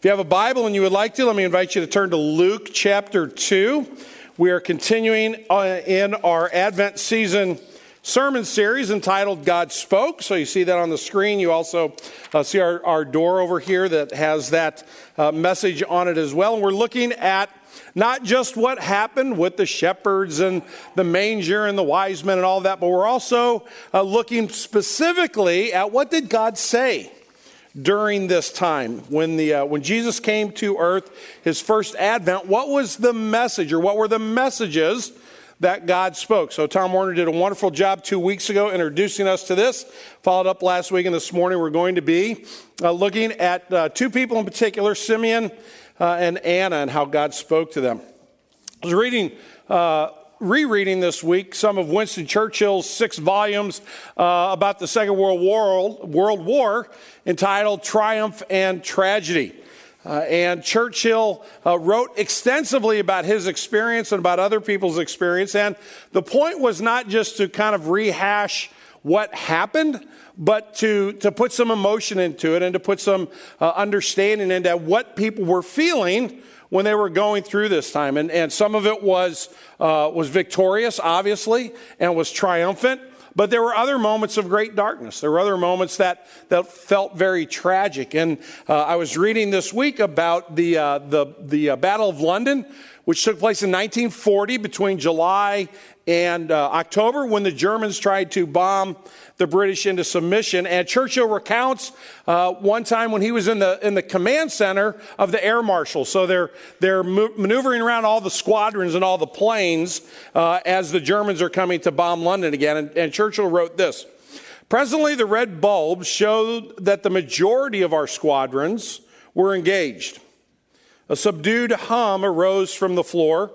If you have a Bible and you would like to, let me invite you to turn to Luke chapter 2. We are continuing uh, in our Advent season sermon series entitled God Spoke. So you see that on the screen. You also uh, see our, our door over here that has that uh, message on it as well. And we're looking at not just what happened with the shepherds and the manger and the wise men and all that, but we're also uh, looking specifically at what did God say during this time when the uh, when Jesus came to earth his first advent what was the message or what were the messages that God spoke? So Tom Warner did a wonderful job 2 weeks ago introducing us to this followed up last week and this morning we're going to be uh, looking at uh, two people in particular Simeon uh, and Anna and how God spoke to them. I was reading uh, rereading this week some of Winston Churchill's six volumes uh, about the Second World War, World War entitled Triumph and Tragedy. Uh, and Churchill uh, wrote extensively about his experience and about other people's experience. And the point was not just to kind of rehash what happened, but to, to put some emotion into it and to put some uh, understanding into what people were feeling when they were going through this time. And, and some of it was, uh, was victorious, obviously, and was triumphant. But there were other moments of great darkness. There were other moments that, that felt very tragic. And uh, I was reading this week about the, uh, the, the uh, Battle of London, which took place in 1940 between July and uh, October when the Germans tried to bomb the British into submission. And Churchill recounts uh, one time when he was in the in the command center of the air marshal. So they're they're maneuvering around all the squadrons and all the planes uh, as the Germans are coming to bomb London again. And, and Churchill wrote this. Presently, the red bulbs showed that the majority of our squadrons were engaged. A subdued hum arose from the floor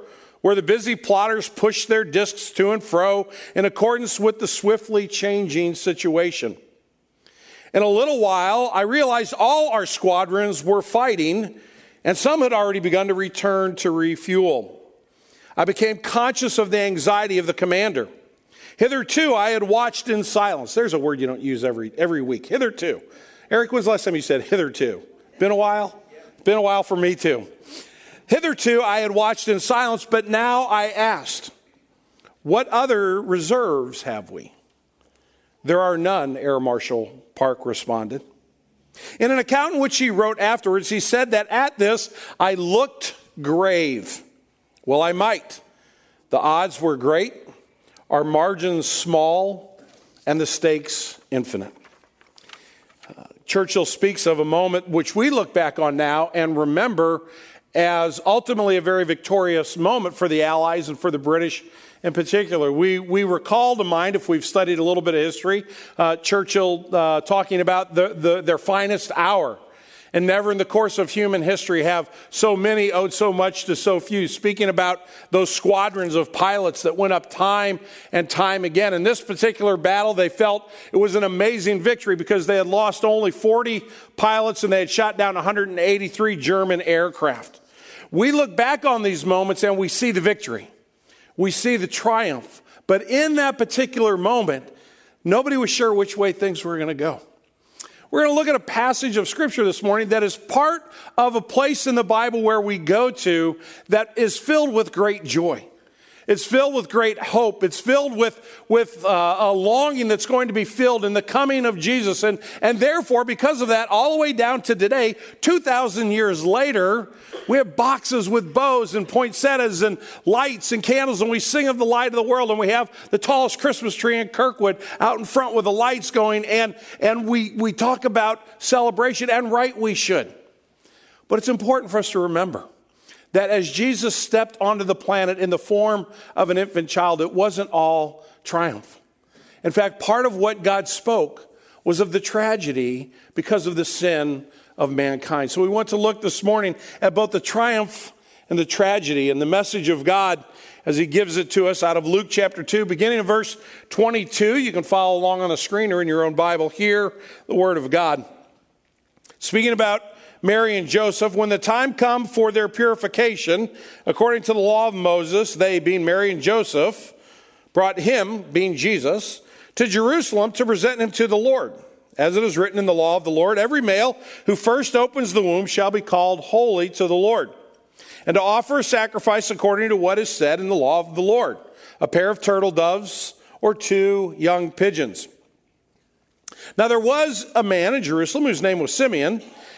where the busy plotters pushed their discs to and fro in accordance with the swiftly changing situation. In a little while, I realized all our squadrons were fighting, and some had already begun to return to refuel. I became conscious of the anxiety of the commander. Hitherto, I had watched in silence. There's a word you don't use every, every week. Hitherto. Eric, when's the last time you said hitherto? Been a while? Been a while for me too. Hitherto I had watched in silence, but now I asked, What other reserves have we? There are none, Air Marshal Park responded. In an account in which he wrote afterwards, he said that at this I looked grave. Well, I might. The odds were great, our margins small, and the stakes infinite. Uh, Churchill speaks of a moment which we look back on now and remember as ultimately a very victorious moment for the Allies and for the British in particular. We, we recall to mind, if we've studied a little bit of history, uh, Churchill uh, talking about the, the, their finest hour. And never in the course of human history have so many owed so much to so few. Speaking about those squadrons of pilots that went up time and time again. In this particular battle, they felt it was an amazing victory because they had lost only 40 pilots and they had shot down 183 German aircraft. We look back on these moments and we see the victory. We see the triumph. But in that particular moment, nobody was sure which way things were going to go. We're going to look at a passage of scripture this morning that is part of a place in the Bible where we go to that is filled with great joy. It's filled with great hope. It's filled with, with uh, a longing that's going to be filled in the coming of Jesus. And, and therefore, because of that, all the way down to today, 2,000 years later, we have boxes with bows and poinsettias and lights and candles, and we sing of the light of the world. And we have the tallest Christmas tree in Kirkwood out in front with the lights going. And, and we, we talk about celebration, and right we should. But it's important for us to remember that as Jesus stepped onto the planet in the form of an infant child, it wasn't all triumph. In fact, part of what God spoke was of the tragedy because of the sin of mankind. So we want to look this morning at both the triumph and the tragedy and the message of God as he gives it to us out of Luke chapter 2, beginning in verse 22. You can follow along on the screen or in your own Bible. Hear the word of God. Speaking about Mary and Joseph, when the time come for their purification, according to the law of Moses, they, being Mary and Joseph, brought him, being Jesus, to Jerusalem to present him to the Lord. As it is written in the law of the Lord, every male who first opens the womb shall be called holy to the Lord, and to offer a sacrifice according to what is said in the law of the Lord a pair of turtle doves or two young pigeons. Now there was a man in Jerusalem whose name was Simeon,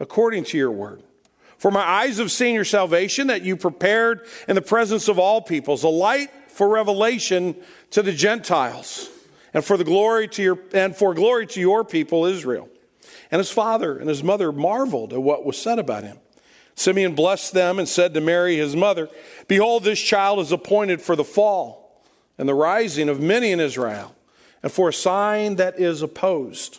according to your word. For my eyes have seen your salvation that you prepared in the presence of all peoples, a light for revelation to the Gentiles and for the glory to your and for glory to your people Israel. And his father and his mother marveled at what was said about him. Simeon blessed them and said to Mary his mother, Behold, this child is appointed for the fall and the rising of many in Israel, and for a sign that is opposed.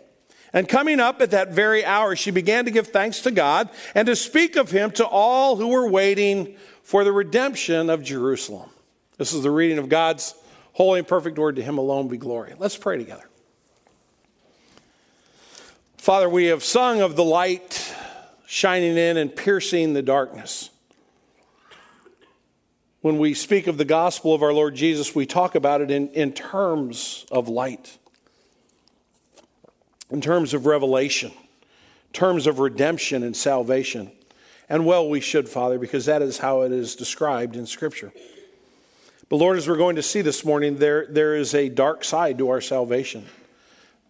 And coming up at that very hour, she began to give thanks to God and to speak of him to all who were waiting for the redemption of Jerusalem. This is the reading of God's holy and perfect word. To him alone be glory. Let's pray together. Father, we have sung of the light shining in and piercing the darkness. When we speak of the gospel of our Lord Jesus, we talk about it in, in terms of light, in terms of revelation, terms of redemption and salvation. And well, we should, Father, because that is how it is described in Scripture. But Lord, as we're going to see this morning, there, there is a dark side to our salvation.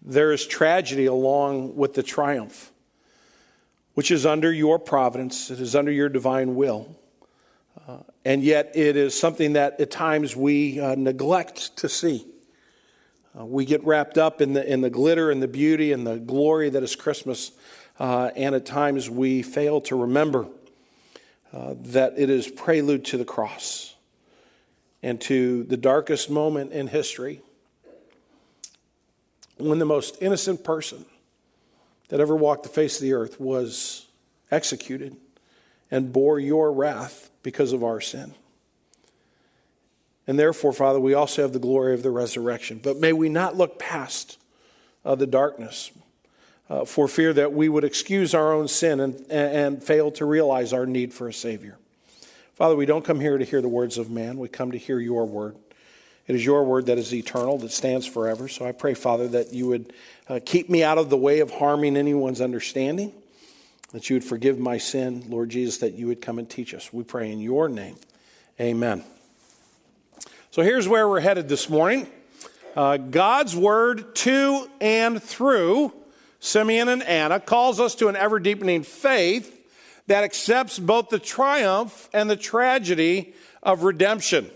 There is tragedy along with the triumph, which is under your providence, it is under your divine will. Uh, and yet, it is something that at times we uh, neglect to see. Uh, we get wrapped up in the, in the glitter and the beauty and the glory that is Christmas, uh, and at times we fail to remember uh, that it is prelude to the cross and to the darkest moment in history when the most innocent person that ever walked the face of the earth was executed and bore your wrath because of our sin. And therefore, Father, we also have the glory of the resurrection. But may we not look past uh, the darkness uh, for fear that we would excuse our own sin and, and fail to realize our need for a Savior. Father, we don't come here to hear the words of man. We come to hear your word. It is your word that is eternal, that stands forever. So I pray, Father, that you would uh, keep me out of the way of harming anyone's understanding, that you would forgive my sin, Lord Jesus, that you would come and teach us. We pray in your name. Amen. So here's where we're headed this morning uh, God's word to and through Simeon and Anna calls us to an ever deepening faith that accepts both the triumph and the tragedy of redemption.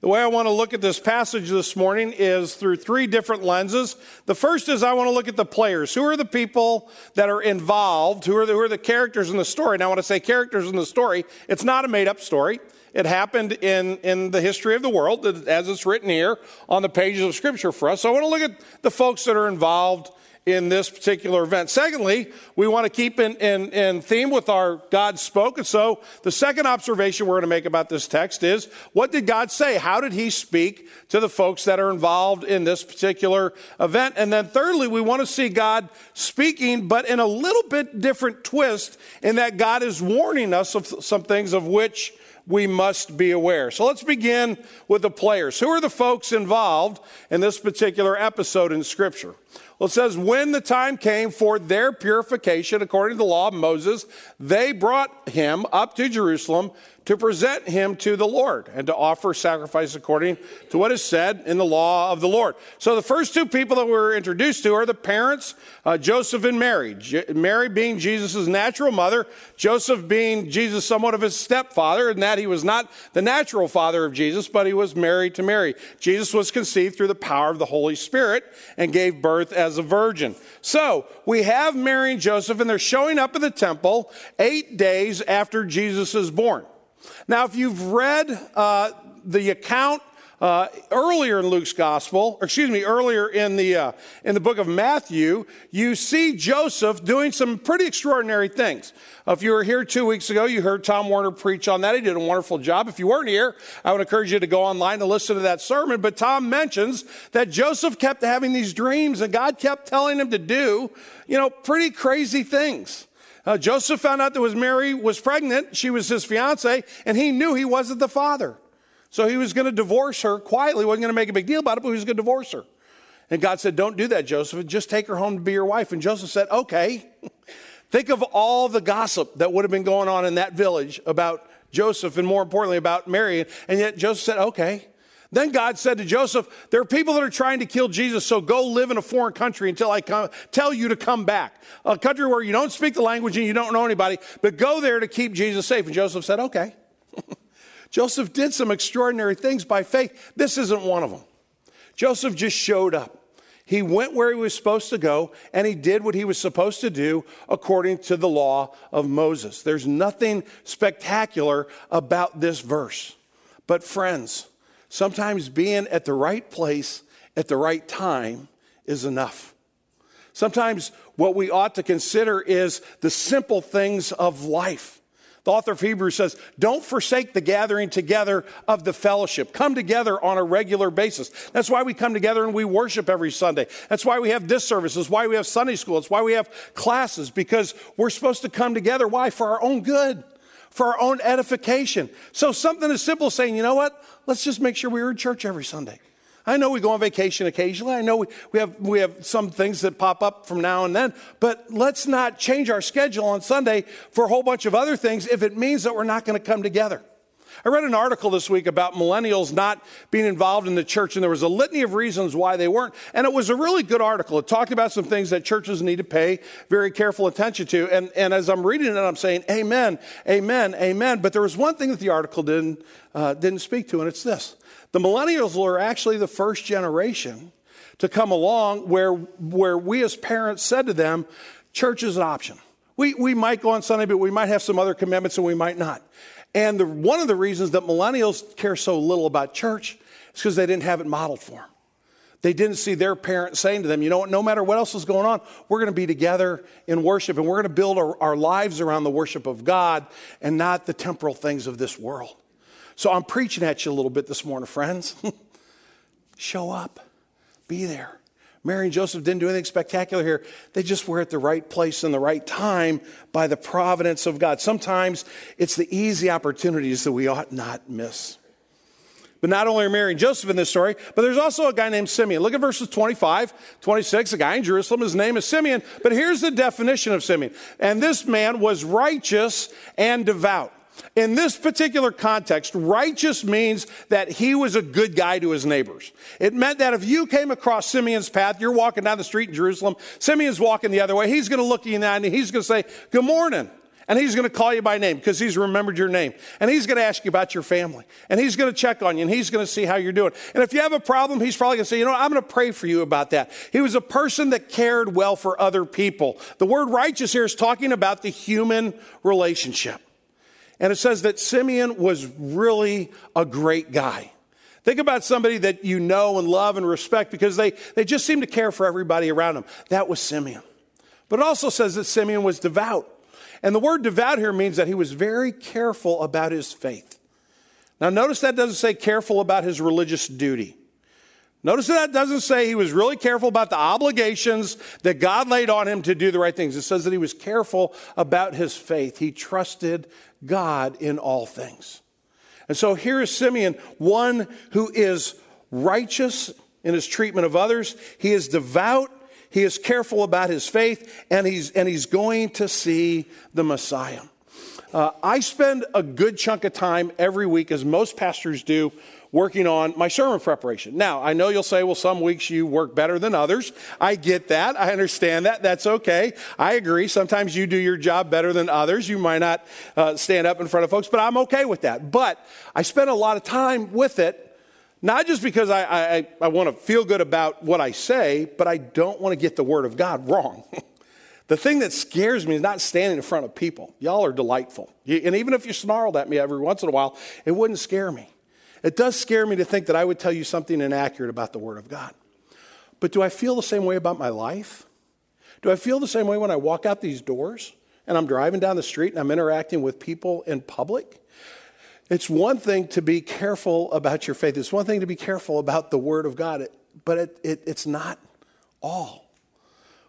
The way I want to look at this passage this morning is through three different lenses. The first is I want to look at the players. Who are the people that are involved? Who are the, who are the characters in the story? When I say characters in the story, it's not a made up story. It happened in, in the history of the world, as it's written here on the pages of Scripture for us. So I want to look at the folks that are involved in this particular event. Secondly, we want to keep in, in, in, theme with our God spoke. And so the second observation we're going to make about this text is what did God say? How did he speak to the folks that are involved in this particular event? And then thirdly, we want to see God speaking, but in a little bit different twist in that God is warning us of some things of which we must be aware. So let's begin with the players. Who are the folks involved in this particular episode in Scripture? Well, it says, when the time came for their purification, according to the law of Moses, they brought him up to Jerusalem to present him to the Lord and to offer sacrifice according to what is said in the law of the Lord. So the first two people that we're introduced to are the parents, uh, Joseph and Mary. J- Mary being Jesus' natural mother, Joseph being Jesus somewhat of his stepfather, in that he was not the natural father of Jesus, but he was married to Mary. Jesus was conceived through the power of the Holy Spirit and gave birth as a virgin. So we have Mary and Joseph, and they're showing up at the temple eight days after Jesus is born. Now, if you've read uh, the account uh, earlier in Luke's gospel, excuse me, earlier in the, uh, in the book of Matthew, you see Joseph doing some pretty extraordinary things. If you were here two weeks ago, you heard Tom Warner preach on that. He did a wonderful job. If you weren't here, I would encourage you to go online and listen to that sermon. But Tom mentions that Joseph kept having these dreams and God kept telling him to do, you know, pretty crazy things. Uh, Joseph found out that was Mary was pregnant. She was his fiance, and he knew he wasn't the father. So he was going to divorce her quietly. wasn't going to make a big deal about it, but he was going to divorce her. And God said, "Don't do that, Joseph. Just take her home to be your wife." And Joseph said, "Okay." Think of all the gossip that would have been going on in that village about Joseph, and more importantly about Mary. And yet Joseph said, "Okay." Then God said to Joseph, There are people that are trying to kill Jesus, so go live in a foreign country until I come, tell you to come back. A country where you don't speak the language and you don't know anybody, but go there to keep Jesus safe. And Joseph said, Okay. Joseph did some extraordinary things by faith. This isn't one of them. Joseph just showed up. He went where he was supposed to go and he did what he was supposed to do according to the law of Moses. There's nothing spectacular about this verse. But, friends, Sometimes being at the right place at the right time is enough. Sometimes what we ought to consider is the simple things of life. The author of Hebrews says, Don't forsake the gathering together of the fellowship. Come together on a regular basis. That's why we come together and we worship every Sunday. That's why we have this service. That's why we have Sunday school. It's why we have classes, because we're supposed to come together. Why? For our own good for our own edification. So something as simple as saying, you know what? Let's just make sure we're in church every Sunday. I know we go on vacation occasionally. I know we, we, have, we have some things that pop up from now and then, but let's not change our schedule on Sunday for a whole bunch of other things if it means that we're not going to come together. I read an article this week about millennials not being involved in the church, and there was a litany of reasons why they weren't. And it was a really good article. It talked about some things that churches need to pay very careful attention to. And, and as I'm reading it, I'm saying, Amen, Amen, Amen. But there was one thing that the article didn't, uh, didn't speak to, and it's this the millennials were actually the first generation to come along where, where we as parents said to them, church is an option. We, we might go on Sunday, but we might have some other commitments and we might not. And the, one of the reasons that millennials care so little about church is because they didn't have it modeled for them. They didn't see their parents saying to them, you know what, no matter what else is going on, we're going to be together in worship and we're going to build our, our lives around the worship of God and not the temporal things of this world. So I'm preaching at you a little bit this morning, friends. Show up, be there. Mary and Joseph didn't do anything spectacular here. They just were at the right place in the right time by the providence of God. Sometimes it's the easy opportunities that we ought not miss. But not only are Mary and Joseph in this story, but there's also a guy named Simeon. Look at verses 25, 26, a guy in Jerusalem. His name is Simeon. But here's the definition of Simeon. And this man was righteous and devout. In this particular context, righteous means that he was a good guy to his neighbors. It meant that if you came across Simeon's path, you're walking down the street in Jerusalem, Simeon's walking the other way, he's going to look at you and he's going to say, Good morning. And he's going to call you by name because he's remembered your name. And he's going to ask you about your family. And he's going to check on you and he's going to see how you're doing. And if you have a problem, he's probably going to say, you know, I'm going to pray for you about that. He was a person that cared well for other people. The word righteous here is talking about the human relationship. And it says that Simeon was really a great guy. Think about somebody that you know and love and respect because they, they just seem to care for everybody around them. That was Simeon. But it also says that Simeon was devout. And the word devout here means that he was very careful about his faith. Now, notice that doesn't say careful about his religious duty. Notice that doesn't say he was really careful about the obligations that God laid on him to do the right things. It says that he was careful about his faith. He trusted God in all things. And so here is Simeon, one who is righteous in his treatment of others. He is devout. He is careful about his faith, and he's, and he's going to see the Messiah. Uh, I spend a good chunk of time every week, as most pastors do, working on my sermon preparation. Now, I know you'll say, well, some weeks you work better than others. I get that. I understand that. That's okay. I agree. Sometimes you do your job better than others. You might not uh, stand up in front of folks, but I'm okay with that. But I spend a lot of time with it not just because I, I, I want to feel good about what I say, but I don't want to get the word of God wrong. the thing that scares me is not standing in front of people. Y'all are delightful. And even if you snarled at me every once in a while, it wouldn't scare me. It does scare me to think that I would tell you something inaccurate about the Word of God. But do I feel the same way about my life? Do I feel the same way when I walk out these doors and I'm driving down the street and I'm interacting with people in public? It's one thing to be careful about your faith, it's one thing to be careful about the Word of God, but it, it, it's not all.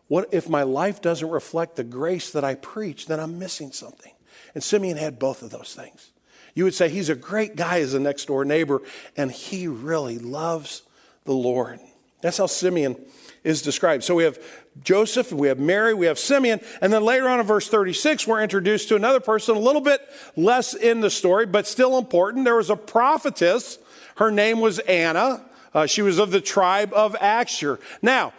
What if my life doesn't reflect the grace that I preach, then I'm missing something. And Simeon had both of those things. You would say he's a great guy as a next door neighbor, and he really loves the Lord. That's how Simeon is described. So we have Joseph, we have Mary, we have Simeon, and then later on in verse 36, we're introduced to another person, a little bit less in the story, but still important. There was a prophetess. Her name was Anna. Uh, she was of the tribe of Asher. Now,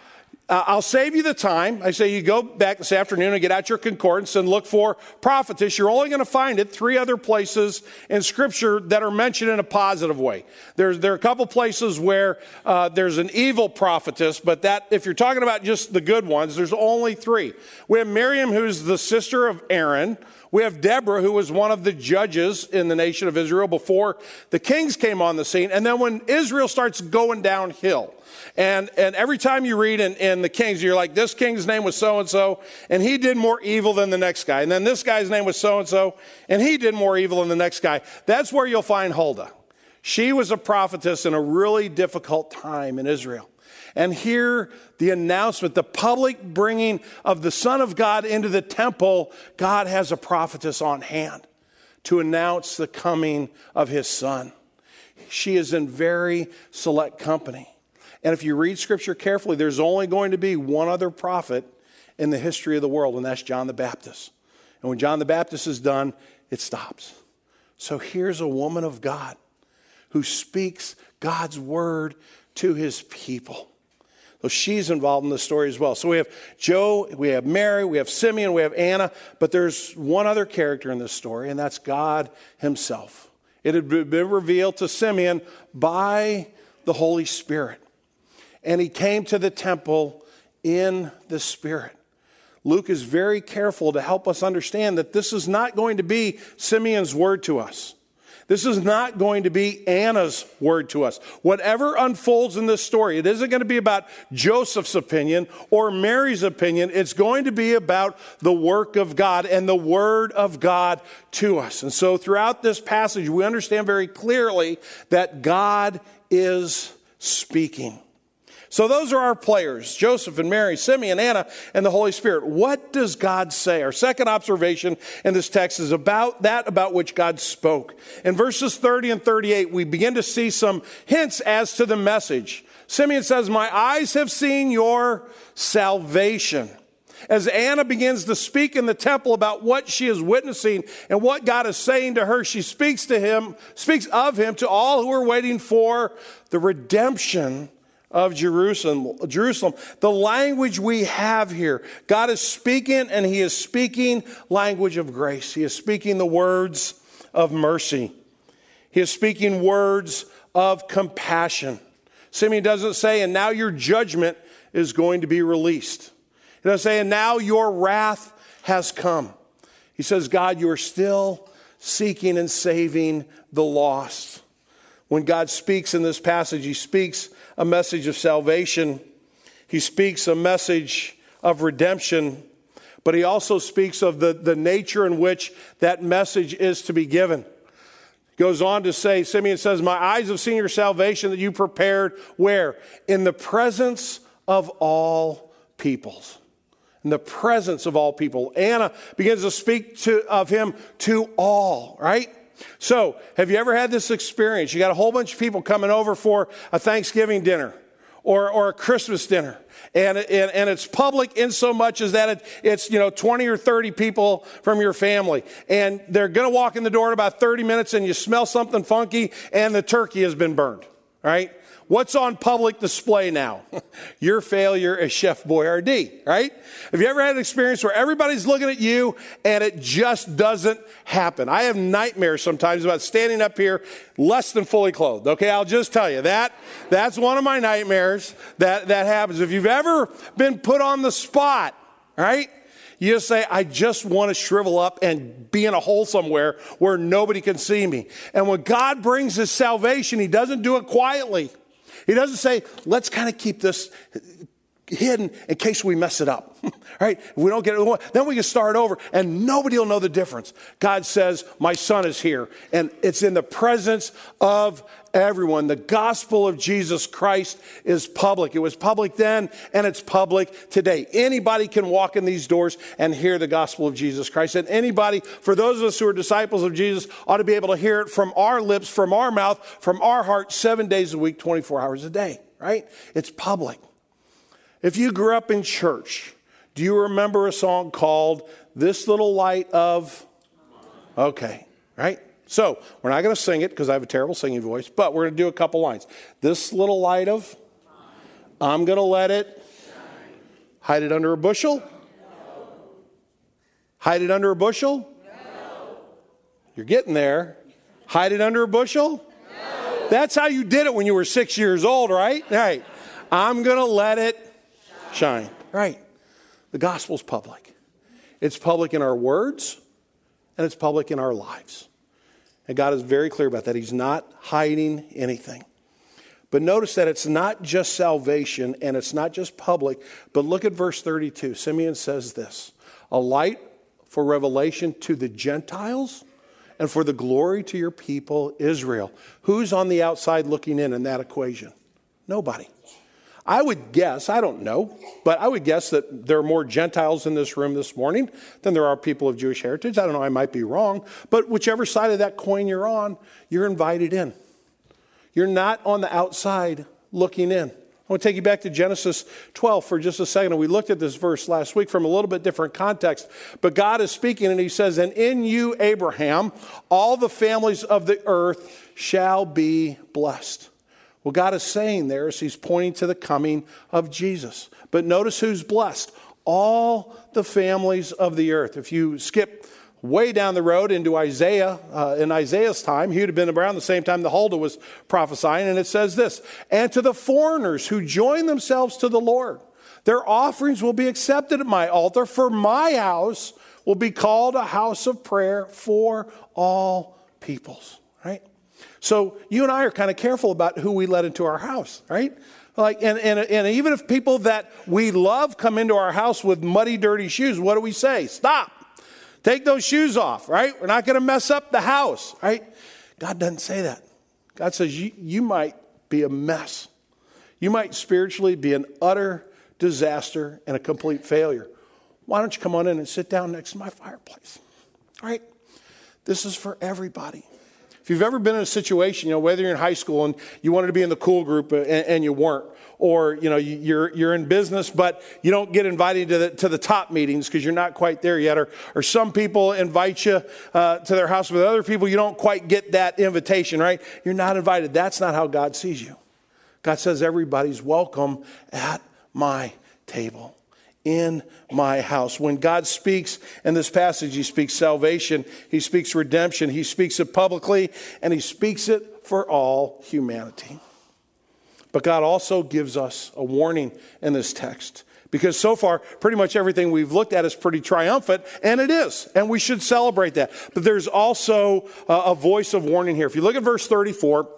uh, I'll save you the time. I say you go back this afternoon and get out your concordance and look for prophetess. You're only going to find it three other places in Scripture that are mentioned in a positive way. There's, there are a couple places where uh, there's an evil prophetess, but that if you're talking about just the good ones, there's only three. We have Miriam, who's the sister of Aaron. We have Deborah, who was one of the judges in the nation of Israel before the kings came on the scene. And then when Israel starts going downhill, and, and every time you read in, in the Kings, you're like, this king's name was so and so, and he did more evil than the next guy. And then this guy's name was so and so, and he did more evil than the next guy. That's where you'll find Huldah. She was a prophetess in a really difficult time in Israel. And here, the announcement, the public bringing of the Son of God into the temple, God has a prophetess on hand to announce the coming of his Son. She is in very select company. And if you read scripture carefully, there's only going to be one other prophet in the history of the world, and that's John the Baptist. And when John the Baptist is done, it stops. So here's a woman of God who speaks God's word to his people. So she's involved in the story as well. So we have Joe, we have Mary, we have Simeon, we have Anna, but there's one other character in this story, and that's God himself. It had been revealed to Simeon by the Holy Spirit and he came to the temple in the Spirit. Luke is very careful to help us understand that this is not going to be Simeon's word to us. This is not going to be Anna's word to us. Whatever unfolds in this story, it isn't going to be about Joseph's opinion or Mary's opinion. It's going to be about the work of God and the word of God to us. And so throughout this passage, we understand very clearly that God is speaking. So those are our players Joseph and Mary, Simeon, Anna, and the Holy Spirit. What does God say? Our second observation in this text is about that about which God spoke. In verses 30 and 38, we begin to see some hints as to the message. Simeon says, My eyes have seen your salvation. As Anna begins to speak in the temple about what she is witnessing and what God is saying to her, she speaks to him, speaks of him to all who are waiting for the redemption of Jerusalem, Jerusalem. The language we have here, God is speaking and he is speaking language of grace. He is speaking the words of mercy. He is speaking words of compassion. Simeon doesn't say, and now your judgment is going to be released. He doesn't say, and now your wrath has come. He says, God, you are still seeking and saving the lost. When God speaks in this passage, he speaks a message of salvation, he speaks a message of redemption, but he also speaks of the, the nature in which that message is to be given. Goes on to say, Simeon says, My eyes have seen your salvation that you prepared where? In the presence of all peoples. In the presence of all people. Anna begins to speak to, of him to all, right? So, have you ever had this experience? You got a whole bunch of people coming over for a Thanksgiving dinner, or, or a Christmas dinner. And, and, and it's public in so much as that it, it's, you know, 20 or 30 people from your family. And they're going to walk in the door in about 30 minutes and you smell something funky and the turkey has been burned, right? What's on public display now? Your failure as Chef Boyardee, right? Have you ever had an experience where everybody's looking at you and it just doesn't happen? I have nightmares sometimes about standing up here less than fully clothed. Okay, I'll just tell you that that's one of my nightmares that that happens. If you've ever been put on the spot, right? You just say, I just want to shrivel up and be in a hole somewhere where nobody can see me. And when God brings his salvation, he doesn't do it quietly. He doesn't say, let's kind of keep this hidden in case we mess it up. right? If we don't get it, then we can start over and nobody will know the difference. God says, My son is here. And it's in the presence of everyone. The gospel of Jesus Christ is public. It was public then and it's public today. Anybody can walk in these doors and hear the gospel of Jesus Christ. And anybody, for those of us who are disciples of Jesus, ought to be able to hear it from our lips, from our mouth, from our heart, seven days a week, 24 hours a day, right? It's public. If you grew up in church, do you remember a song called This Little Light of? Okay, right? So we're not going to sing it because I have a terrible singing voice, but we're going to do a couple lines. This little light of, I'm going to let it hide it under a bushel. Hide it under a bushel. You're getting there. Hide it under a bushel. That's how you did it when you were six years old, right? Right. I'm going to let it shine. Right. The gospel's public. It's public in our words and it's public in our lives. And God is very clear about that. He's not hiding anything. But notice that it's not just salvation and it's not just public, but look at verse 32. Simeon says this a light for revelation to the Gentiles and for the glory to your people, Israel. Who's on the outside looking in in that equation? Nobody. I would guess, I don't know, but I would guess that there are more Gentiles in this room this morning than there are people of Jewish heritage. I don't know, I might be wrong, but whichever side of that coin you're on, you're invited in. You're not on the outside looking in. I want to take you back to Genesis 12 for just a second. We looked at this verse last week from a little bit different context, but God is speaking and he says, And in you, Abraham, all the families of the earth shall be blessed. What God is saying there is He's pointing to the coming of Jesus. But notice who's blessed all the families of the earth. If you skip way down the road into Isaiah, uh, in Isaiah's time, he would have been around the same time the Huldah was prophesying, and it says this And to the foreigners who join themselves to the Lord, their offerings will be accepted at my altar, for my house will be called a house of prayer for all peoples. Right? So you and I are kind of careful about who we let into our house, right? Like, and, and, and even if people that we love come into our house with muddy, dirty shoes, what do we say? Stop. Take those shoes off, right? We're not going to mess up the house, right? God doesn't say that. God says you, you might be a mess. You might spiritually be an utter disaster and a complete failure. Why don't you come on in and sit down next to my fireplace? All right? This is for everybody. If you've ever been in a situation, you know, whether you're in high school and you wanted to be in the cool group and, and you weren't, or you know you're you're in business but you don't get invited to the to the top meetings because you're not quite there yet, or or some people invite you uh, to their house with other people, you don't quite get that invitation, right? You're not invited. That's not how God sees you. God says everybody's welcome at my table in my house. When God speaks in this passage, He speaks salvation, He speaks redemption, He speaks it publicly, and He speaks it for all humanity. But God also gives us a warning in this text. Because so far, pretty much everything we've looked at is pretty triumphant, and it is, and we should celebrate that. But there's also a voice of warning here. If you look at verse 34,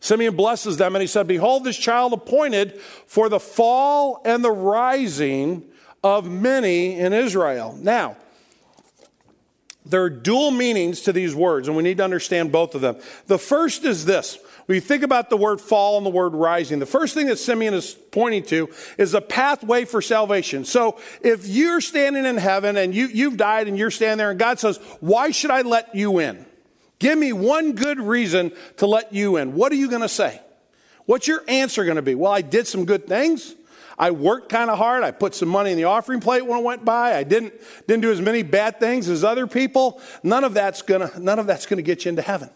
Simeon blesses them and he said, Behold, this child appointed for the fall and the rising of many in Israel. Now, there are dual meanings to these words, and we need to understand both of them. The first is this. When you think about the word fall and the word rising, the first thing that Simeon is pointing to is a pathway for salvation. So if you're standing in heaven and you, you've died and you're standing there and God says, Why should I let you in? Give me one good reason to let you in. What are you going to say? What's your answer going to be? Well, I did some good things. I worked kind of hard. I put some money in the offering plate when I went by. I didn't, didn't do as many bad things as other people. None of that's gonna, none of that's gonna get you into heaven.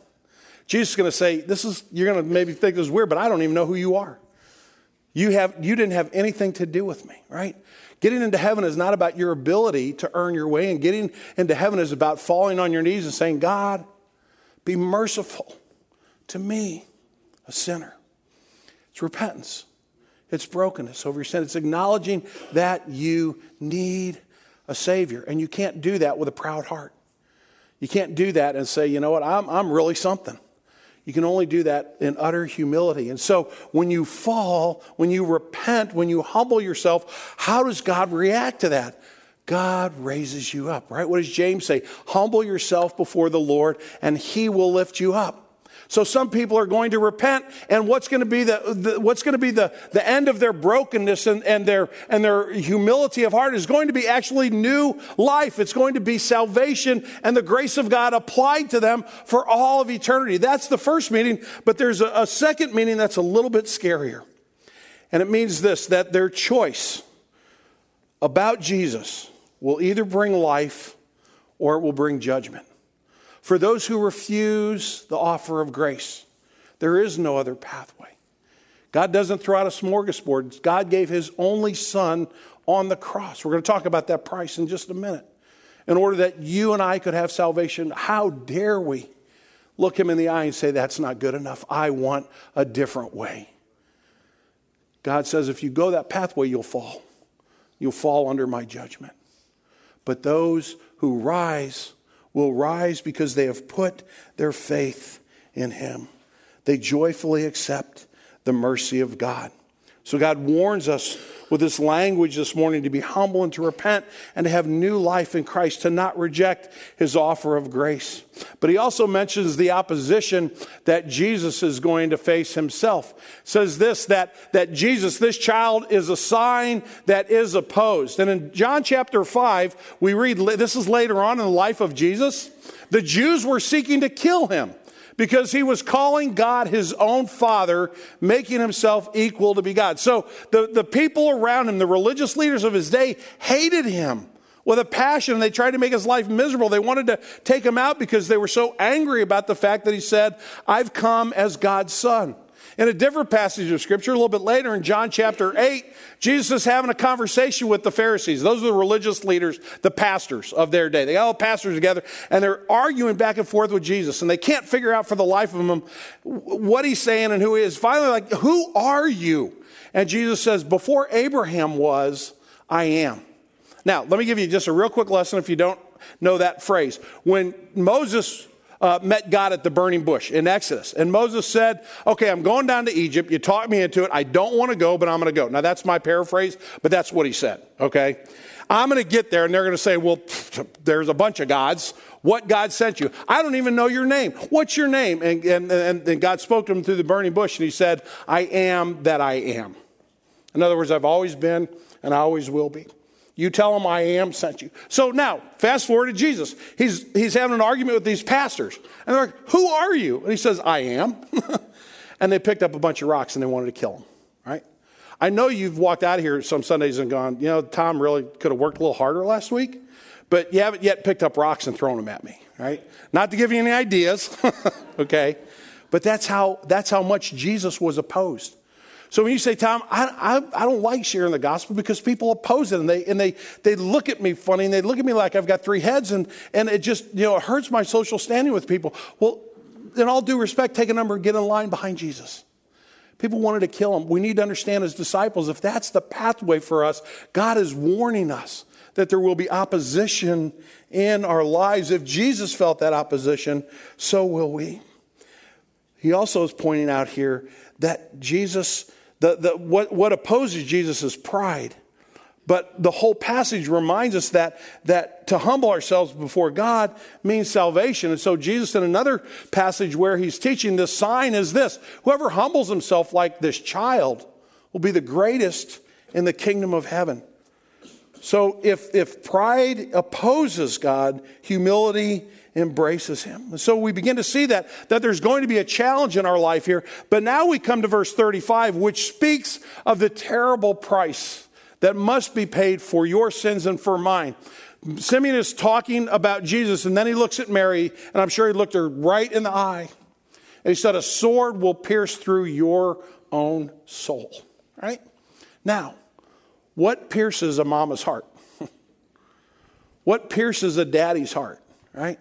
Jesus is gonna say, This is, you're gonna maybe think this is weird, but I don't even know who you are. You, have, you didn't have anything to do with me, right? Getting into heaven is not about your ability to earn your way, and getting into heaven is about falling on your knees and saying, God, be merciful to me, a sinner. It's repentance, it's brokenness over your sin. It's acknowledging that you need a Savior, and you can't do that with a proud heart. You can't do that and say, you know what, I'm, I'm really something. You can only do that in utter humility. And so when you fall, when you repent, when you humble yourself, how does God react to that? God raises you up, right? What does James say? Humble yourself before the Lord and he will lift you up. So some people are going to repent, and what's going to be the, the what's going to be the, the end of their brokenness and, and their and their humility of heart is going to be actually new life. It's going to be salvation and the grace of God applied to them for all of eternity. That's the first meaning, but there's a, a second meaning that's a little bit scarier. And it means this that their choice about Jesus will either bring life or it will bring judgment. For those who refuse the offer of grace, there is no other pathway. God doesn't throw out a smorgasbord. God gave his only son on the cross. We're going to talk about that price in just a minute. In order that you and I could have salvation, how dare we look him in the eye and say, That's not good enough. I want a different way. God says, If you go that pathway, you'll fall. You'll fall under my judgment. But those who rise will rise because they have put their faith in him. They joyfully accept the mercy of God. So God warns us with this language this morning to be humble and to repent and to have new life in Christ, to not reject his offer of grace. But he also mentions the opposition that Jesus is going to face himself. Says this that, that Jesus, this child, is a sign that is opposed. And in John chapter 5, we read this is later on in the life of Jesus. The Jews were seeking to kill him because he was calling God his own father, making himself equal to be God. So the, the people around him, the religious leaders of his day, hated him with a passion. They tried to make his life miserable. They wanted to take him out because they were so angry about the fact that he said, I've come as God's son. In a different passage of scripture, a little bit later in John chapter 8, Jesus is having a conversation with the Pharisees. Those are the religious leaders, the pastors of their day. They got all pastors together and they're arguing back and forth with Jesus and they can't figure out for the life of them what he's saying and who he is. Finally, like, who are you? And Jesus says, before Abraham was, I am. Now, let me give you just a real quick lesson if you don't know that phrase. When Moses uh, met God at the burning bush in Exodus. And Moses said, Okay, I'm going down to Egypt. You talked me into it. I don't want to go, but I'm going to go. Now, that's my paraphrase, but that's what he said, okay? I'm going to get there, and they're going to say, Well, there's a bunch of gods. What God sent you? I don't even know your name. What's your name? And, and, and God spoke to him through the burning bush, and he said, I am that I am. In other words, I've always been, and I always will be. You tell them I am sent you. So now, fast forward to Jesus. He's, he's having an argument with these pastors. And they're like, Who are you? And he says, I am. and they picked up a bunch of rocks and they wanted to kill him, right? I know you've walked out of here some Sundays and gone, you know, Tom really could have worked a little harder last week, but you haven't yet picked up rocks and thrown them at me, right? Not to give you any ideas, okay? But that's how, that's how much Jesus was opposed. So when you say, Tom, I, I, I, don't like sharing the gospel because people oppose it and they, and they, they look at me funny and they look at me like I've got three heads and, and it just, you know, it hurts my social standing with people. Well, in all due respect, take a number and get in line behind Jesus. People wanted to kill him. We need to understand as disciples, if that's the pathway for us, God is warning us that there will be opposition in our lives. If Jesus felt that opposition, so will we. He also is pointing out here that Jesus the, the, what, what opposes Jesus is pride. But the whole passage reminds us that, that to humble ourselves before God means salvation. And so, Jesus, in another passage where he's teaching, the sign is this whoever humbles himself like this child will be the greatest in the kingdom of heaven. So, if, if pride opposes God, humility embraces him. And so we begin to see that, that there's going to be a challenge in our life here. But now we come to verse 35, which speaks of the terrible price that must be paid for your sins and for mine. Simeon is talking about Jesus, and then he looks at Mary, and I'm sure he looked her right in the eye. And he said, A sword will pierce through your own soul. Right? Now, what pierces a mama's heart? what pierces a daddy's heart? Right?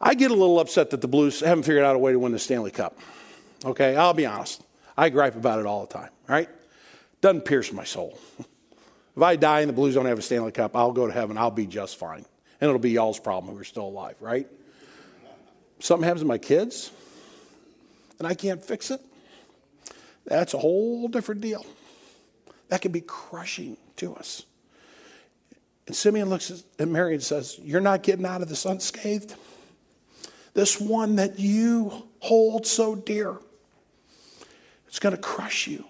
I get a little upset that the Blues haven't figured out a way to win the Stanley Cup. Okay, I'll be honest. I gripe about it all the time, right? Doesn't pierce my soul. if I die and the Blues don't have a Stanley Cup, I'll go to heaven. I'll be just fine. And it'll be y'all's problem who are still alive, right? Something happens to my kids and I can't fix it. That's a whole different deal. That can be crushing to us. And Simeon looks at Mary and says, You're not getting out of this unscathed. This one that you hold so dear, it's going to crush you.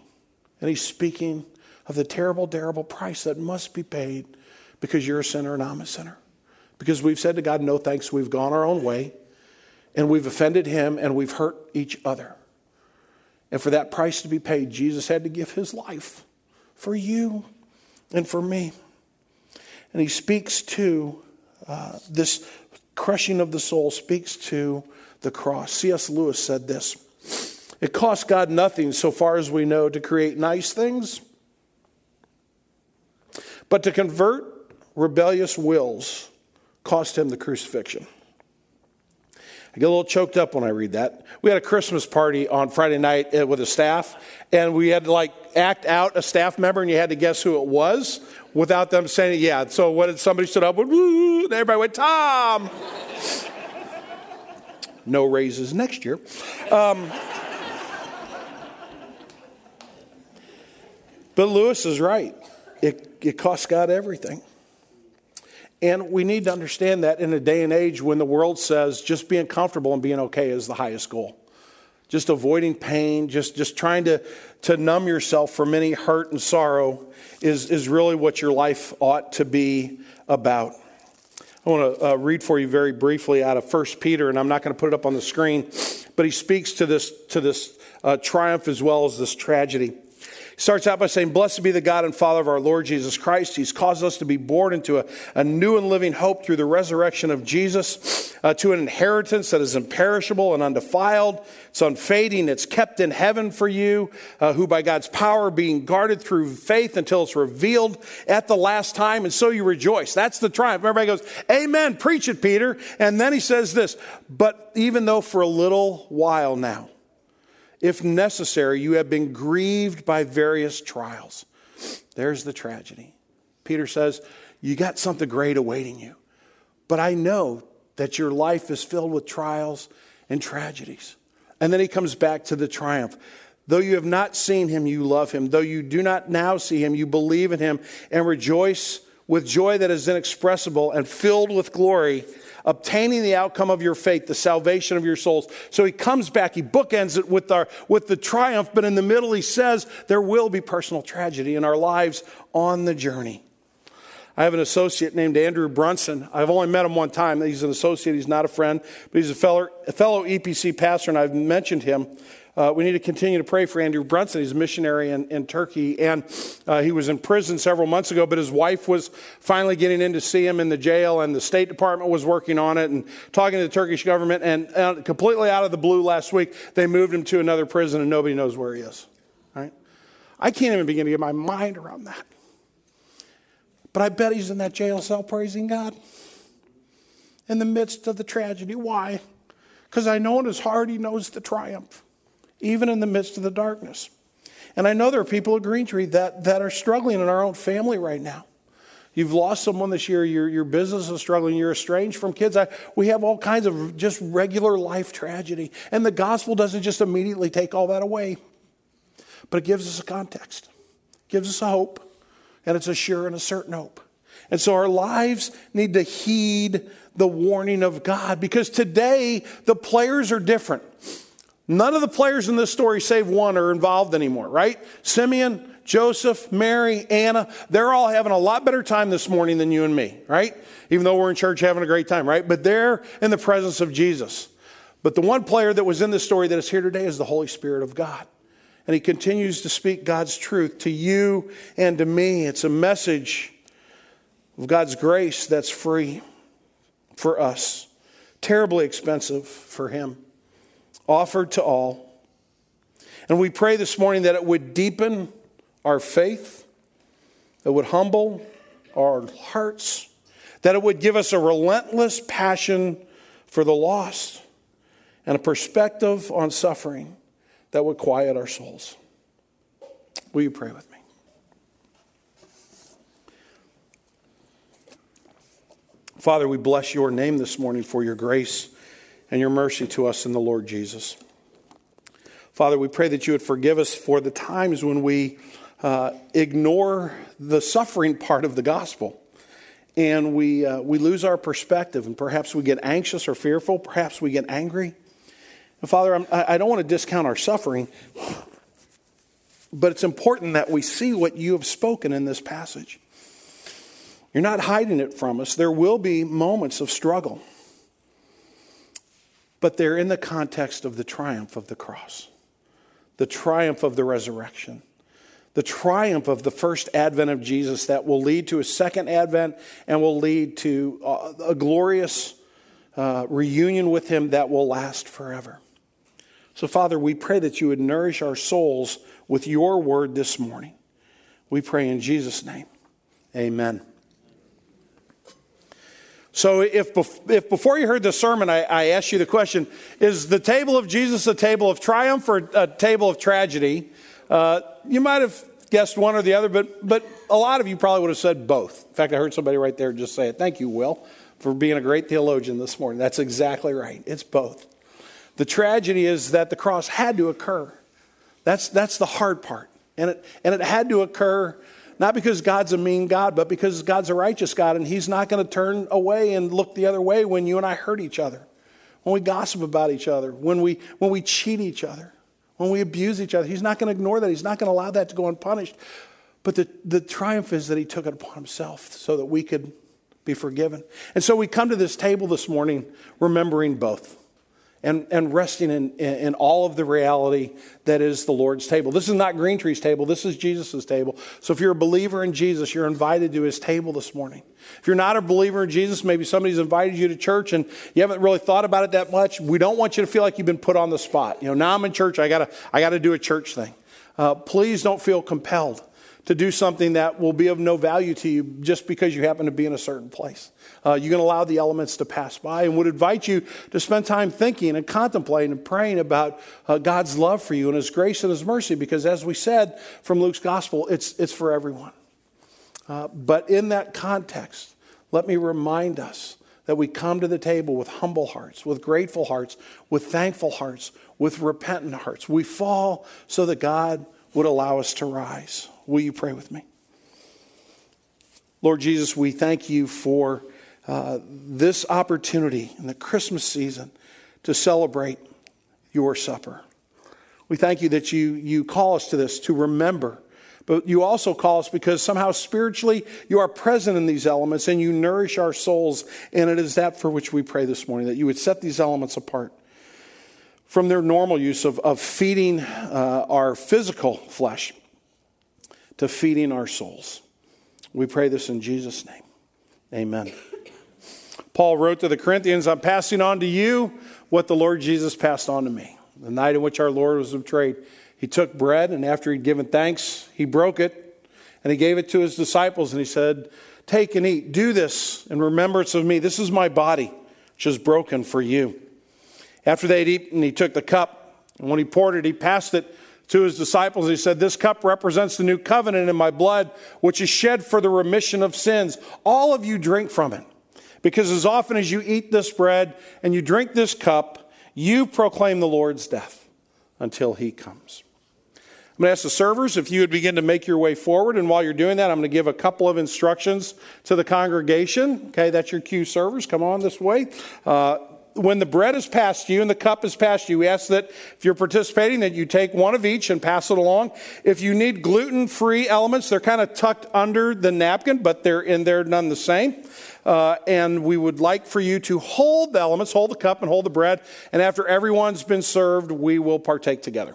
And he's speaking of the terrible, terrible price that must be paid because you're a sinner and I'm a sinner. Because we've said to God, no thanks, we've gone our own way, and we've offended him, and we've hurt each other. And for that price to be paid, Jesus had to give his life for you and for me. And he speaks to uh, this crushing of the soul, speaks to the cross. C.S. Lewis said this It costs God nothing, so far as we know, to create nice things, but to convert rebellious wills cost him the crucifixion. I get a little choked up when I read that. We had a Christmas party on Friday night uh, with the staff, and we had to like act out a staff member, and you had to guess who it was without them saying it. Yeah. So what did somebody stood up and everybody went Tom. no raises next year. Um, but Lewis is right. It, it costs God everything. And we need to understand that in a day and age when the world says just being comfortable and being okay is the highest goal. Just avoiding pain, just, just trying to, to numb yourself from any hurt and sorrow is, is really what your life ought to be about. I want to uh, read for you very briefly out of 1 Peter, and I'm not going to put it up on the screen, but he speaks to this, to this uh, triumph as well as this tragedy starts out by saying, Blessed be the God and Father of our Lord Jesus Christ. He's caused us to be born into a, a new and living hope through the resurrection of Jesus, uh, to an inheritance that is imperishable and undefiled. It's unfading. It's kept in heaven for you, uh, who by God's power being guarded through faith until it's revealed at the last time. And so you rejoice. That's the triumph. Everybody goes, Amen. Preach it, Peter. And then he says this, but even though for a little while now, if necessary, you have been grieved by various trials. There's the tragedy. Peter says, You got something great awaiting you. But I know that your life is filled with trials and tragedies. And then he comes back to the triumph. Though you have not seen him, you love him. Though you do not now see him, you believe in him and rejoice with joy that is inexpressible and filled with glory obtaining the outcome of your faith, the salvation of your souls. So he comes back, he bookends it with, our, with the triumph, but in the middle he says there will be personal tragedy in our lives on the journey. I have an associate named Andrew Brunson. I've only met him one time. He's an associate, he's not a friend, but he's a fellow, a fellow EPC pastor, and I've mentioned him. Uh, we need to continue to pray for Andrew Brunson. He's a missionary in, in Turkey, and uh, he was in prison several months ago, but his wife was finally getting in to see him in the jail, and the State Department was working on it and talking to the Turkish government. And uh, completely out of the blue last week, they moved him to another prison, and nobody knows where he is. Right? I can't even begin to get my mind around that. But I bet he's in that jail cell praising God in the midst of the tragedy. Why? Because I know in his heart he knows the triumph even in the midst of the darkness. And I know there are people at Green Tree that, that are struggling in our own family right now. You've lost someone this year, your, your business is struggling, you're estranged from kids. I, we have all kinds of just regular life tragedy. And the gospel doesn't just immediately take all that away, but it gives us a context, gives us a hope, and it's a sure and a certain hope. And so our lives need to heed the warning of God because today the players are different. None of the players in this story, save one, are involved anymore, right? Simeon, Joseph, Mary, Anna, they're all having a lot better time this morning than you and me, right? Even though we're in church having a great time, right? But they're in the presence of Jesus. But the one player that was in this story that is here today is the Holy Spirit of God. And he continues to speak God's truth to you and to me. It's a message of God's grace that's free for us, terribly expensive for him, offered to all. And we pray this morning that it would deepen our faith, it would humble our hearts, that it would give us a relentless passion for the lost and a perspective on suffering that would quiet our souls. Will you pray with me? Father, we bless your name this morning for your grace and your mercy to us in the Lord Jesus. Father, we pray that you would forgive us for the times when we uh, ignore the suffering part of the gospel and we, uh, we lose our perspective and perhaps we get anxious or fearful, perhaps we get angry. And Father, I'm, I don't want to discount our suffering, but it's important that we see what you have spoken in this passage. You're not hiding it from us. There will be moments of struggle, but they're in the context of the triumph of the cross, the triumph of the resurrection, the triumph of the first advent of Jesus that will lead to a second advent and will lead to uh, a glorious uh, reunion with him that will last forever. So, Father, we pray that you would nourish our souls with your word this morning. We pray in Jesus' name. Amen. So, if, if before you heard the sermon, I, I asked you the question is the table of Jesus a table of triumph or a table of tragedy? Uh, you might have guessed one or the other, but, but a lot of you probably would have said both. In fact, I heard somebody right there just say it. Thank you, Will, for being a great theologian this morning. That's exactly right. It's both. The tragedy is that the cross had to occur. That's, that's the hard part. And it, and it had to occur not because God's a mean God, but because God's a righteous God, and He's not going to turn away and look the other way when you and I hurt each other, when we gossip about each other, when we, when we cheat each other, when we abuse each other. He's not going to ignore that. He's not going to allow that to go unpunished. But the, the triumph is that He took it upon Himself so that we could be forgiven. And so we come to this table this morning remembering both and, and resting in, in all of the reality that is the Lord's table. This is not Green Tree's table, this is Jesus' table. So if you're a believer in Jesus, you're invited to his table this morning. If you're not a believer in Jesus, maybe somebody's invited you to church and you haven't really thought about it that much. We don't want you to feel like you've been put on the spot. You know, now I'm in church, I gotta, I gotta do a church thing. Uh, please don't feel compelled to do something that will be of no value to you just because you happen to be in a certain place. Uh, you can allow the elements to pass by and would invite you to spend time thinking and contemplating and praying about uh, God's love for you and His grace and His mercy because, as we said from Luke's gospel, it's, it's for everyone. Uh, but in that context, let me remind us that we come to the table with humble hearts, with grateful hearts, with thankful hearts, with repentant hearts. We fall so that God would allow us to rise. Will you pray with me? Lord Jesus, we thank you for uh, this opportunity in the Christmas season to celebrate your supper. We thank you that you, you call us to this, to remember. But you also call us because somehow spiritually you are present in these elements and you nourish our souls. And it is that for which we pray this morning, that you would set these elements apart from their normal use of, of feeding uh, our physical flesh to feeding our souls. We pray this in Jesus' name. Amen. Paul wrote to the Corinthians, I'm passing on to you what the Lord Jesus passed on to me. The night in which our Lord was betrayed, he took bread, and after he'd given thanks, he broke it, and he gave it to his disciples, and he said, Take and eat. Do this in remembrance of me. This is my body, which is broken for you. After they'd eaten, he took the cup, and when he poured it, he passed it to his disciples. He said, This cup represents the new covenant in my blood, which is shed for the remission of sins. All of you drink from it, because as often as you eat this bread and you drink this cup, you proclaim the Lord's death until he comes. I'm going to ask the servers if you would begin to make your way forward. And while you're doing that, I'm going to give a couple of instructions to the congregation. Okay, that's your cue, servers. Come on this way. Uh, when the bread is passed to you and the cup is passed you, we ask that if you're participating, that you take one of each and pass it along. If you need gluten free elements, they're kind of tucked under the napkin, but they're in there none the same. Uh, and we would like for you to hold the elements, hold the cup and hold the bread. And after everyone's been served, we will partake together.